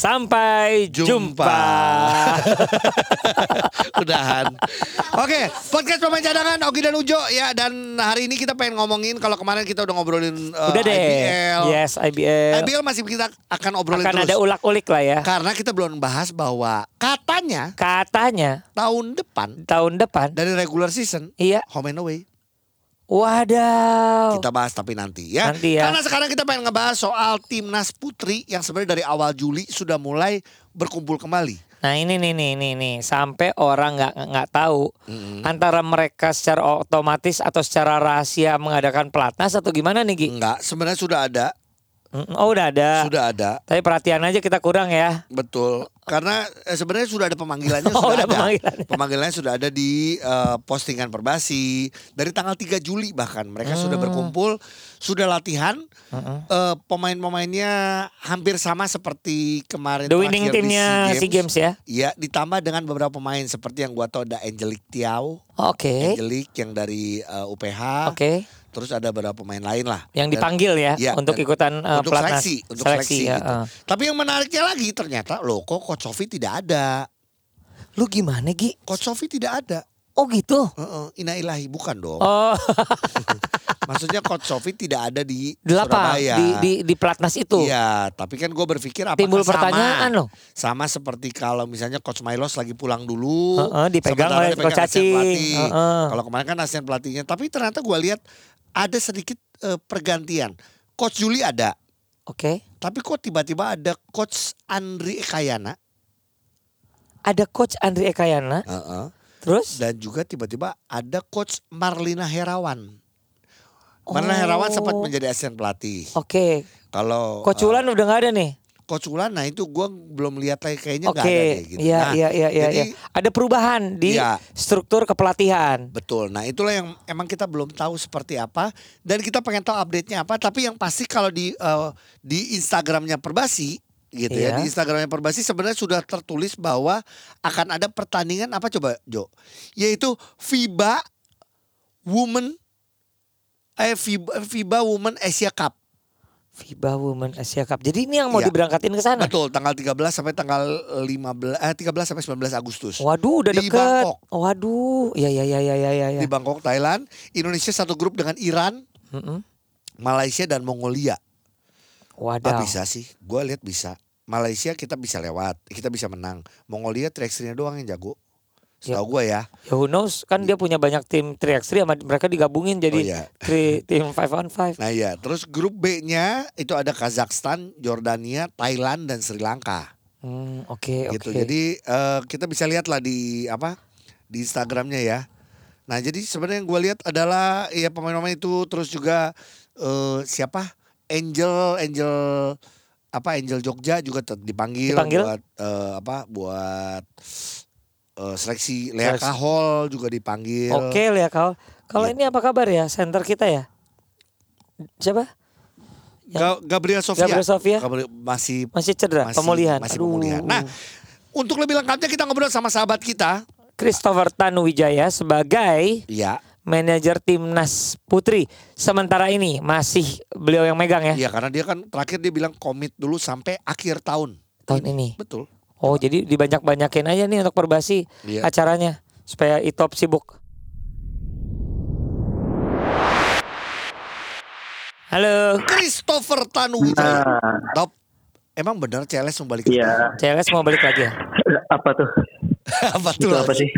Sampai Jumpa. jumpa. Udahan. Oke, podcast pemain cadangan Ogi dan Ujo ya dan hari ini kita pengen ngomongin kalau kemarin kita udah ngobrolin uh, Udah deh. IBL. Yes, IBL. IBL masih kita akan obrolin Akan terus. ada ulak-ulik lah ya. Karena kita belum bahas bahwa katanya Katanya tahun depan tahun depan. dari regular season Iya. home and away Wadaw. kita bahas tapi nanti ya. Nanti ya. Karena sekarang kita pengen ngebahas soal timnas putri yang sebenarnya dari awal Juli sudah mulai berkumpul kembali. Nah ini nih nih nih nih sampai orang nggak nggak tahu antara mereka secara otomatis atau secara rahasia mengadakan pelatnas atau gimana nih Gi? Enggak, sebenarnya sudah ada, Oh udah ada. sudah ada. Tapi perhatian aja kita kurang ya. Betul. Karena eh, sebenarnya sudah ada pemanggilannya Oh, sudah udah ada. pemanggilannya. Pemanggilannya sudah ada di eh, postingan Perbasi dari tanggal 3 Juli bahkan mereka sudah Hmm. berkumpul, sudah latihan. Eh, pemain-pemainnya hampir sama seperti kemarin The winning timnya SEA Games ya. Iya, ditambah dengan beberapa pemain seperti yang gua tahu ada Angelique Tiao, Oke. Angelique yang dari eh, UPH. Oke. Terus ada beberapa pemain lain lah. Yang Dan- dipanggil ya, Iya, untuk dan- ikutan uh, untuk pelatnas. seleksi, untuk seleksi, ya, gitu. uh. Tapi yang menariknya lagi ternyata loh kok Coach Sofi tidak ada. Lu gimana Gi? Coach Sofi tidak ada. Oh gitu. Heeh, ina ilahi bukan dong. Oh, Maksudnya Coach Sofi tidak ada di delapan Surabaya. di di di pelatnas itu. Iya, tapi kan gue berpikir apakah Timbul sama? pertanyaan loh. Sama seperti kalau misalnya Coach Milos lagi pulang dulu, Heeh, dipegang sementara oleh dipegang Coach Cacing. pelatih. Heeh. Kalau kemarin kan asisten pelatihnya, tapi ternyata gue lihat ada sedikit eh, pergantian. Coach Juli ada, Oke. tapi kok tiba-tiba ada Coach Andri Ekayana, Ada coach Andri Ekayana, Heeh. terus dan juga tiba-tiba ada Coach Marlina Herawan. Oh. Marlina Herawan sempat menjadi asisten pelatih. Oke. Kalau Coach eh, Ulan udah nggak ada nih. Coach Ulan, nah itu gue belum lihat lagi kayaknya Oke. nggak ada deh gitu. Iya Nah, iya iya iya. jadi iya. Ada perubahan di Iya. struktur kepelatihan. Betul. Nah itulah yang emang kita belum tahu seperti apa dan kita pengen tahu update-nya apa. Tapi yang pasti kalau di eh, di Instagramnya Perbasi gitu ya Iya. di Instagramnya Perbasi sebenarnya sudah tertulis bahwa akan ada pertandingan apa coba Jo? Yaitu FIBA Women eh FIBA, FIBA Women Asia Cup. FIBA Women Asia Cup. Jadi ini yang mau Iya. diberangkatin ke sana. Betul, tanggal 13 sampai tanggal 15 eh 13 sampai 19 Agustus. Waduh, udah Di deket. Bangkok. Waduh, iya iya iya iya iya. iya. Di Bangkok, Thailand. Indonesia satu grup dengan Iran, Mm-mm. Malaysia dan Mongolia. Ah, Wadaw. bisa sih, gue lihat bisa. Malaysia kita bisa lewat, kita bisa menang. Mongolia track doang yang jago. Ya. Setahu gue ya. Ya who knows kan dia punya banyak tim 3x3 sama mereka digabungin Oh jadi iya. tri- tim 5 on 5. Nah ya, terus grup B-nya itu ada Kazakhstan, Jordania, Thailand dan Sri Lanka. Hmm, oke oke. Gitu. Jadi eh, kita bisa lihat lah di apa di Instagramnya ya. Nah jadi sebenarnya yang gue lihat adalah ya pemain-pemain itu terus juga eh, siapa Angel Angel apa Angel Jogja juga dipanggil, Dipanggil? buat eh, apa buat eh, seleksi Lea Seleksi. Kahol juga dipanggil. Oke ya kau. Kalau Iya. ini apa kabar ya center kita ya? Siapa? Ga- Gabriel Sofia. Gabriel Sofia Gabriel masih masih cedera, masih- pemulihan. masih Aduh. pemulihan. Nah, untuk lebih lengkapnya kita ngobrol sama sahabat kita. Christopher Tanuwijaya sebagai Iya. manajer timnas putri sementara ini masih beliau yang megang ya Iya karena dia kan terakhir dia bilang komit dulu sampai akhir tahun. tahun ini. Betul. Oh jadi dibanyak-banyakin aja nih untuk perbasi Iya. acaranya supaya Itop sibuk. Halo, Christopher Tanuwijaya. Top. Emang benar CLS mau balik? Iya, CLS mau balik lagi ya? apa tuh? apa Itu tuh? apa sih?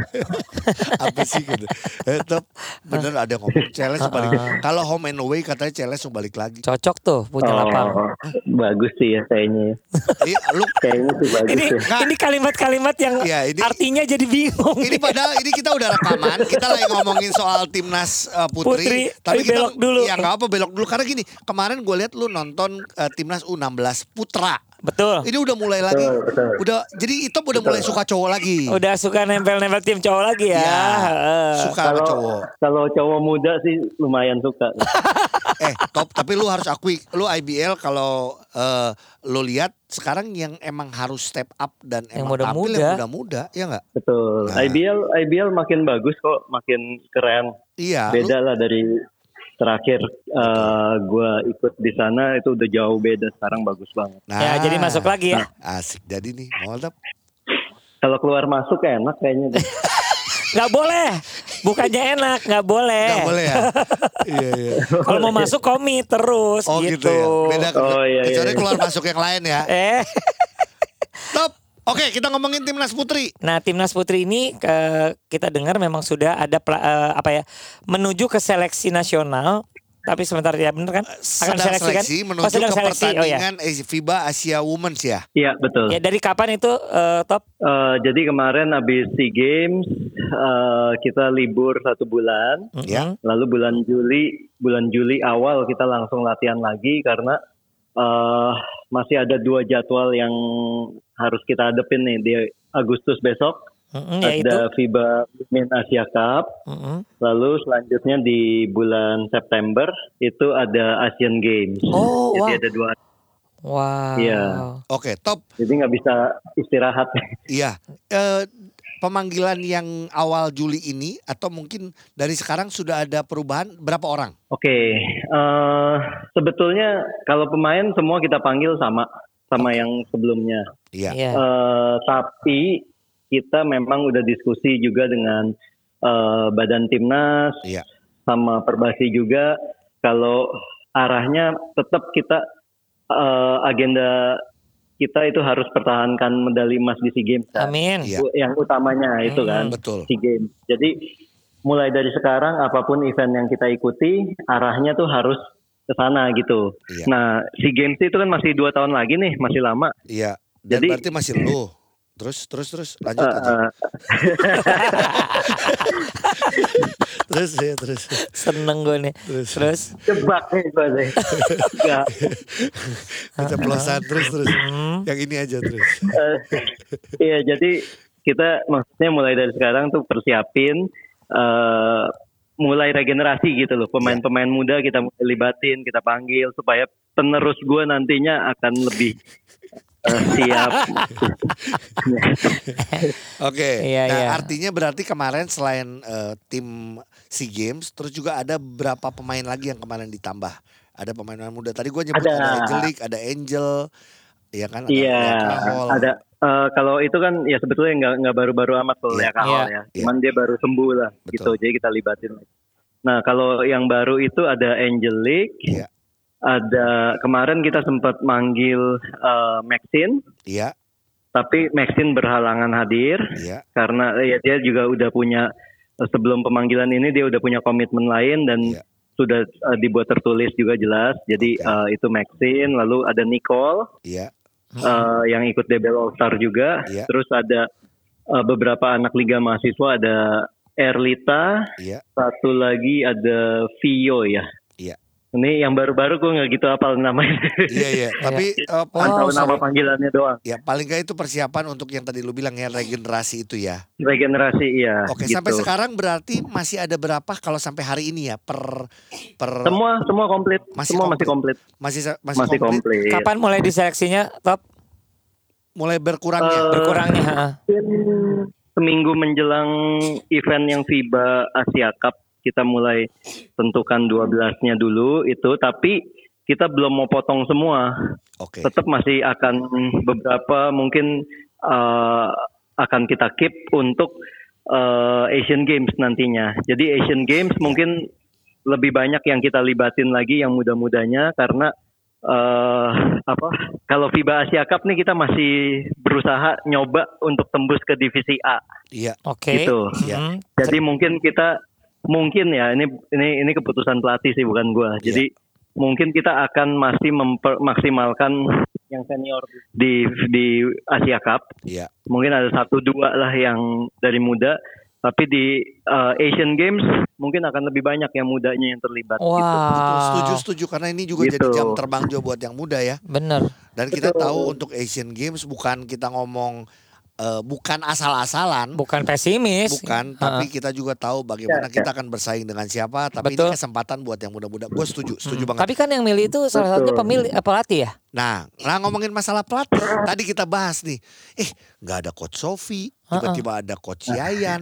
apa sih gitu. Eh, Top. Bener ada ngomong mau balik. Kalau home and away katanya mau balik lagi. Cocok tuh punya lapang. Oh, bagus sih ya kayaknya. Iya, lu Kayaknya sih bagus Ini ya. Nah. ini kalimat-kalimat yang Iya, ini- artinya jadi bingung. ini padahal ini kita udah rekaman, kita lagi ngomongin soal timnas uh, putri, Putri, tapi tapi kita belok dulu. Ya nggak apa belok dulu karena gini, kemarin gue lihat lu nonton uh, timnas U16 putra. Betul. Ini udah mulai lagi. Betul, betul. Udah jadi Itop udah mulai suka cowok lagi. Udah suka nempel-nempel tim cowok lagi ya. Heeh. Suka sama Kalau cowok. kalau cowok muda sih lumayan suka. Eh, top, tapi lu harus akui lu IBL kalau eh, lu lihat sekarang yang emang harus step up dan Yang emang tampil muda-muda. yang muda-muda, ya enggak? Betul. Nah. IBL IBL makin bagus kok, makin keren. Iya. lu- Beda lah dari terakhir eh, gua ikut di sana itu udah jauh beda. Sekarang bagus banget. Nah, Ya, jadi masuk lagi ya. Asik jadi nih, mantap. Kalau keluar masuk enak kayaknya. deh. Nggak boleh. Bukannya enak, nggak boleh. Enggak boleh ya. iya, iya. Kalau mau masuk komit terus Oh gitu, gitu. ya. Beda Oh, iya, kecuali iya. keluar masuk yang lain ya. Eh. Top. Oke, kita ngomongin timnas putri. Nah, timnas putri ini eh, kita dengar memang sudah ada eh, apa ya menuju ke seleksi nasional. Tapi sebentar ya bener kan? Akan Sedang seleksi, kan? seleksi menuju Oh, sedang ke seleksi. Oh ya. pertandingan eh, FIBA Asia Women's ya. Iya betul. Ya dari kapan itu eh, top? Eh, jadi kemarin habis SEA Games eh, kita libur satu bulan. Ya. Mm-mm. Lalu bulan Juli bulan Juli awal kita langsung latihan lagi karena eh masih ada dua jadwal yang harus kita hadepin nih di Agustus besok itu. ada FIBA Women Asia Cup. Mm-mm. Lalu selanjutnya di bulan September itu ada Asian Games. Oh, Jadi wah. ada dua. Wow. Iya. Oke, top. Jadi nggak bisa istirahat. Iya. Eh, pemanggilan yang awal Juli ini atau mungkin dari sekarang sudah ada perubahan berapa orang? Oke, eh sebetulnya kalau pemain semua kita panggil sama sama yang sebelumnya. Iya. Iya. Eh, tapi kita memang udah diskusi juga dengan eh, badan timnas Iya. sama perbasi juga kalau arahnya tetap kita eh, agenda kita itu harus pertahankan medali emas di SEA Games kan. Amin. Iya. Yang utamanya itu kan Betul. SEA Games. Jadi mulai dari sekarang apa pun event yang kita ikuti arahnya tuh harus ke sana gitu. Iya. Nah SEA Games itu kan masih dua tahun lagi nih, masih lama. Iya. Dan Jadi- berarti masih lu. Terus terus terus lanjut Eh, aja. eh, Terus ya terus. Seneng gue nih. Terus. Terus. jebak nih gue deh. Nggak. Keceplosan terus terus. Hmm. Yang ini aja terus. Eh, Iya jadi kita maksudnya mulai dari sekarang tuh persiapin eh mulai regenerasi gitu loh pemain-pemain muda kita mulai libatin kita panggil supaya penerus gue nantinya akan lebih eh, siap Oke. Iya, nah, iya. artinya berarti kemarin selain eh, tim SEA Games terus juga ada berapa pemain lagi yang kemarin ditambah? Ada pemain-pemain muda. Tadi gue nyebut ada, Ada. Angelic, ada Angel, Iya kan? Ada Iya, Kahol. ada. eh, kalau itu kan ya sebetulnya nggak nggak baru-baru amat kalau Iya. ya Kahol Iya. ya. Cuman dia baru sembuh lah Betul. gitu. Jadi kita libatin. Nah kalau yang baru itu ada Angelic. Iya. Ada kemarin kita sempat manggil eh, Maxine, Iya, tapi Maxine berhalangan hadir iya, karena ya dia juga udah punya eh, sebelum pemanggilan ini dia udah punya komitmen lain dan Iya. sudah eh, dibuat tertulis juga jelas. Jadi Oke. eh, itu Maxine, lalu ada Nicole iya, eh, yang ikut DBL All Star juga. Iya. Terus ada eh, beberapa anak liga mahasiswa ada Erlita, iya, satu lagi ada Vio ya. Ini yang baru-baru gue nggak gitu apal namanya. iya, iya. Tapi eh, Oh, tahu nama panggilannya doang. ya paling nggak itu persiapan untuk yang tadi lu bilang ya regenerasi itu ya. Regenerasi iya. Oke, gitu. sampai sekarang berarti masih ada berapa kalau sampai hari ini ya per per Semua semua komplit. Masih semua masih komplit. masih masih, Masih komplit, komplit. Kapan mulai diseleksinya top? mulai berkurangnya. Eh, Berkurangnya. seminggu menjelang event yang FIBA Asia Cup kita mulai tentukan 12-nya dulu itu tapi kita belum mau potong semua. Oke. Tetap masih akan beberapa mungkin eh, akan kita keep untuk eh, Asian Games nantinya. Jadi Asian Games mungkin lebih banyak yang kita libatin lagi yang muda-mudanya karena eh apa kalau FIBA Asia Cup nih kita masih berusaha nyoba untuk tembus ke divisi A. Iya. Oke. Gitu. Iya. Hmm. Jadi mungkin kita mungkin ya ini ini ini keputusan pelatih sih bukan gua. Iya. Jadi mungkin kita akan masih memaksimalkan yang senior di di Asia Cup. Iya. Mungkin ada satu dua lah yang dari muda. Tapi di uh, Asian Games mungkin akan lebih banyak yang mudanya yang terlibat. gitu. Betul, setuju Wow. setuju karena ini juga Gitu. jadi jam terbang juga buat yang muda ya. Bener. Dan kita tahu untuk Asian Games bukan kita ngomong eh, bukan asal-asalan, Bukan pesimis. bukan, Ha-ha. tapi kita juga tahu bagaimana Ya, ya. kita akan bersaing dengan siapa. Tapi Betul. ini kesempatan buat yang muda-muda. Gue setuju, setuju Hmm. banget. Tapi kan yang milih itu salah satunya pemilih eh, pelatih ya. Nah, nah ngomongin masalah pelatih, tadi kita bahas nih. Eh, nggak ada coach Sofi, tiba-tiba ada coach Yayan,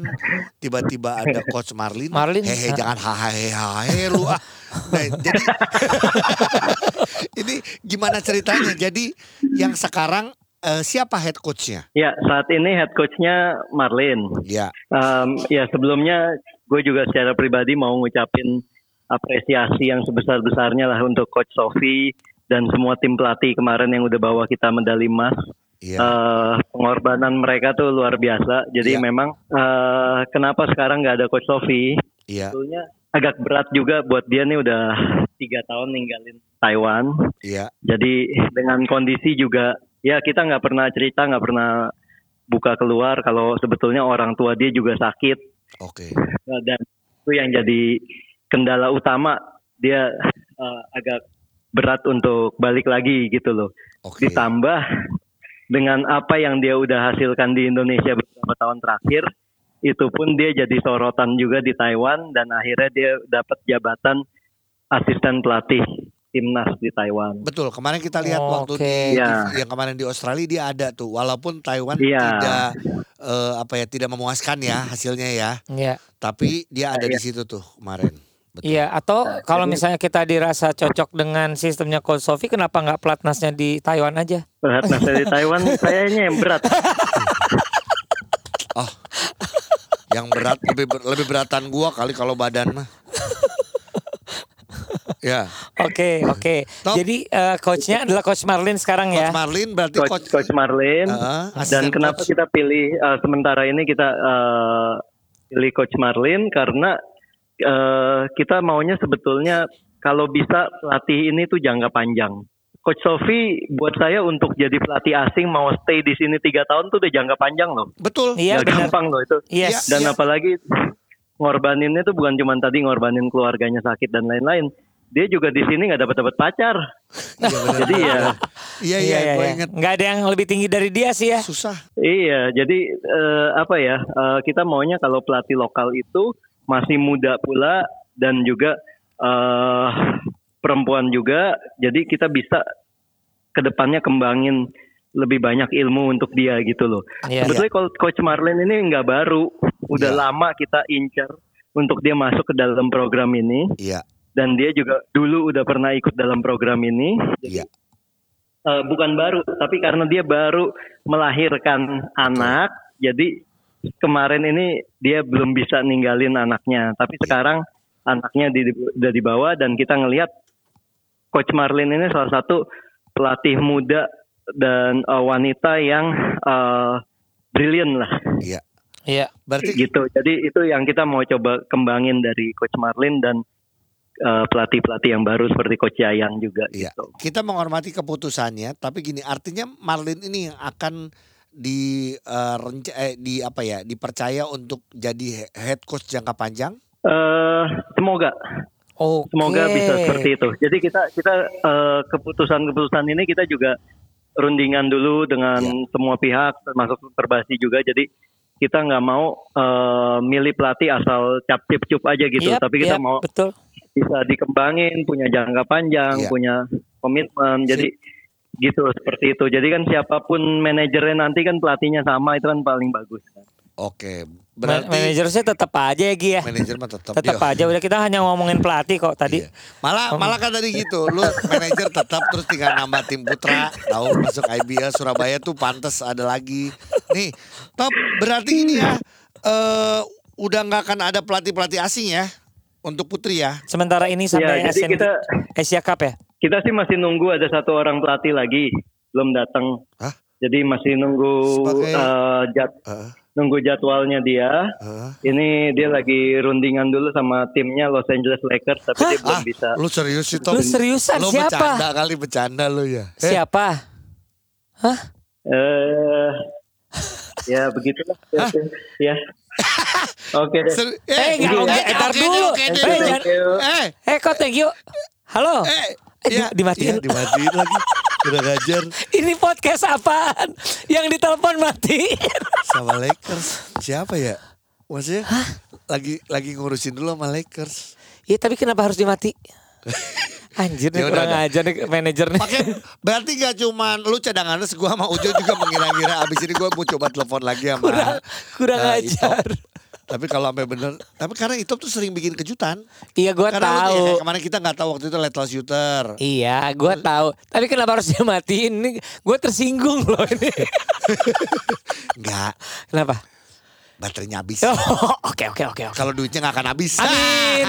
tiba-tiba ada coach Marlin. Marlin, hehe ha. jangan hahahe hahe lu ah. Nah, jadi ini gimana ceritanya? Jadi yang sekarang eh, siapa head coachnya? Ya, saat ini head coachnya Marlin. Ya, Um, ya sebelumnya gue juga secara pribadi mau ngucapin apresiasi yang sebesar-besarnya lah untuk Coach Sofi dan semua tim pelatih kemarin yang udah bawa kita medali emas. iya, Eh, pengorbanan mereka tuh luar biasa. Jadi Iya. memang eh, kenapa sekarang nggak ada Coach Sofi? iya, Sebetulnya agak berat juga buat dia nih udah tiga tahun ninggalin Taiwan. iya, Jadi dengan kondisi juga ya kita nggak pernah cerita, nggak pernah buka keluar kalau sebetulnya orang tua dia juga sakit oke, Nah, dan itu yang jadi kendala utama dia eh, agak berat untuk balik lagi gitu loh. oke. Ditambah dengan apa yang dia udah hasilkan di Indonesia beberapa tahun terakhir, itu pun dia jadi sorotan juga di Taiwan dan akhirnya dia dapat jabatan asisten pelatih timnas di Taiwan. Betul, kemarin kita lihat Oh, waktu oke. di, Ya. di- yang kemarin di Australia dia ada tuh, walaupun Taiwan Iya. tidak eh, apa ya tidak memuaskan ya hasilnya ya, Iya. tapi dia ada Iya. di situ tuh kemarin. Betul. Iya, atau kalau misalnya kita dirasa cocok dengan sistemnya Coach Sofi, kenapa nggak pelatnasnya di Taiwan aja? Berat nah dari Taiwan kayaknya yang berat. Oh, yang berat lebih ber- lebih beratan gua kali kalau badan mah. Ya, Oke, oke. Top. Jadi eh, coachnya adalah Coach Marlin sekarang Coach ya. Marlin berarti Coach, coach, Coach Marlin. Heeh, Dan kenapa coach. kita pilih eh, sementara ini kita eh, pilih Coach Marlin karena eh, kita maunya sebetulnya kalau bisa pelatih ini tuh jangka panjang. Coach Sofi buat saya untuk jadi pelatih asing mau stay di sini tiga tahun tuh udah jangka panjang loh. Betul. Iya, benar. gampang loh itu. Yes. Dan Iya. apalagi ngorbaninnya tuh bukan cuma tadi ngorbanin keluarganya sakit dan lain-lain. Dia juga di sini nggak dapat dapat pacar. Iya. Jadi ya Iya iya, gue inget Nggak ada yang lebih tinggi dari dia sih ya. susah. Iya, jadi eh, apa ya? eh, kita maunya kalau pelatih lokal itu masih muda pula dan juga eh perempuan juga. Jadi kita bisa ke depannya kembangin lebih banyak ilmu untuk dia gitu loh. Iya. Sebetulnya kalau Coach Marlin ini nggak baru, udah Iya. lama kita incar untuk dia masuk ke dalam program ini Iya, dan dia juga dulu udah pernah ikut dalam program ini. iya. Eh, bukan baru, tapi karena dia baru melahirkan anak, jadi kemarin ini dia belum bisa ninggalin anaknya. Tapi sekarang anaknya di, udah dibawa dan kita ngelihat Coach Marlin ini salah satu pelatih muda dan eh, wanita yang eh, brilian lah, Iya. Iya. Berarti gitu. Jadi itu yang kita mau coba kembangin dari Coach Marlin dan pelatih-pelatih yang baru seperti Coach Yayang juga. Iya. Gitu. kita menghormati keputusannya, tapi gini artinya Marlin ini yang akan di eh, renca- eh, di apa ya dipercaya untuk jadi he- head coach jangka panjang. Eh, semoga. Oke. Semoga bisa seperti itu. Jadi kita kita eh, keputusan-keputusan ini kita juga rundingan dulu dengan Iya. semua pihak termasuk perbasi juga. Jadi kita nggak mau eh, milih pelatih asal cap cip cup aja gitu. Yap, Tapi kita yap, mau betul. Bisa dikembangin, punya jangka panjang, Iya. punya komitmen. Jadi gitu seperti itu. Jadi kan siapa pun manajernya nanti kan pelatihnya sama itu kan paling bagus. kan. Oke, Man- berarti Manajernya tetap aja ya Gi ya. manajer mah tetap Tetap Yo. aja udah kita hanya ngomongin pelatih kok tadi. Iya. Malah malah kan tadi gitu, lu manajer tetap terus tinggal nambah tim putra, tahu masuk IBL Surabaya tuh pantas ada lagi. Nih, top berarti ini ya eh udah nggak akan ada pelatih-pelatih asing ya untuk putri ya. Sementara ini sampai Ya, jadi kita- Asia Cup ya. Kita sih masih nunggu ada satu orang pelatih lagi belum datang. Hah? Jadi masih nunggu Sebagai- eh, jad- Heeh, nunggu jadwalnya dia. heeh. Ini dia lagi rundingan dulu sama timnya Los Angeles Lakers tapi dia belum Ah, bisa. lu serius sih Top? Lu seriusan Lu siapa? bercanda kali bercanda lu ya. Eh, Siapa? Eh ya begitulah. Ya, ya. Oke deh. Eh, nggak, eh, nggak, entar dulu. Eh, Eh, Eh kok thank you. Halo. eh, di- dimatiin. iya, dimatiin lagi. Udah ngajar Ini podcast apaan? Yang ditelepon mati. sama Lakers. Siapa ya? Maksudnya lagi lagi ngurusin dulu sama Lakers. Iya tapi kenapa harus dimati? Anjir nih Ya kurang udah. aja nih manajernya. Pakai berarti gak cuman lu cadangan gua sama Ujo juga mengira-ngira abis ini gua mau coba telepon lagi sama Kurang kurang eh, ajar. Itop. Tapi kalau sampai bener, tapi karena Itop tuh sering bikin kejutan. Iya gua Karena lu- ya, tahu. kemarin kita nggak tahu waktu itu lethal shooter. Iya, gua tahu. Tapi kenapa harus dimatiin? Ini gue tersinggung loh ini. Enggak, kenapa? baterainya habis. Oh, Oke oke oke oke. Kalau duitnya nggak akan habis. Amin.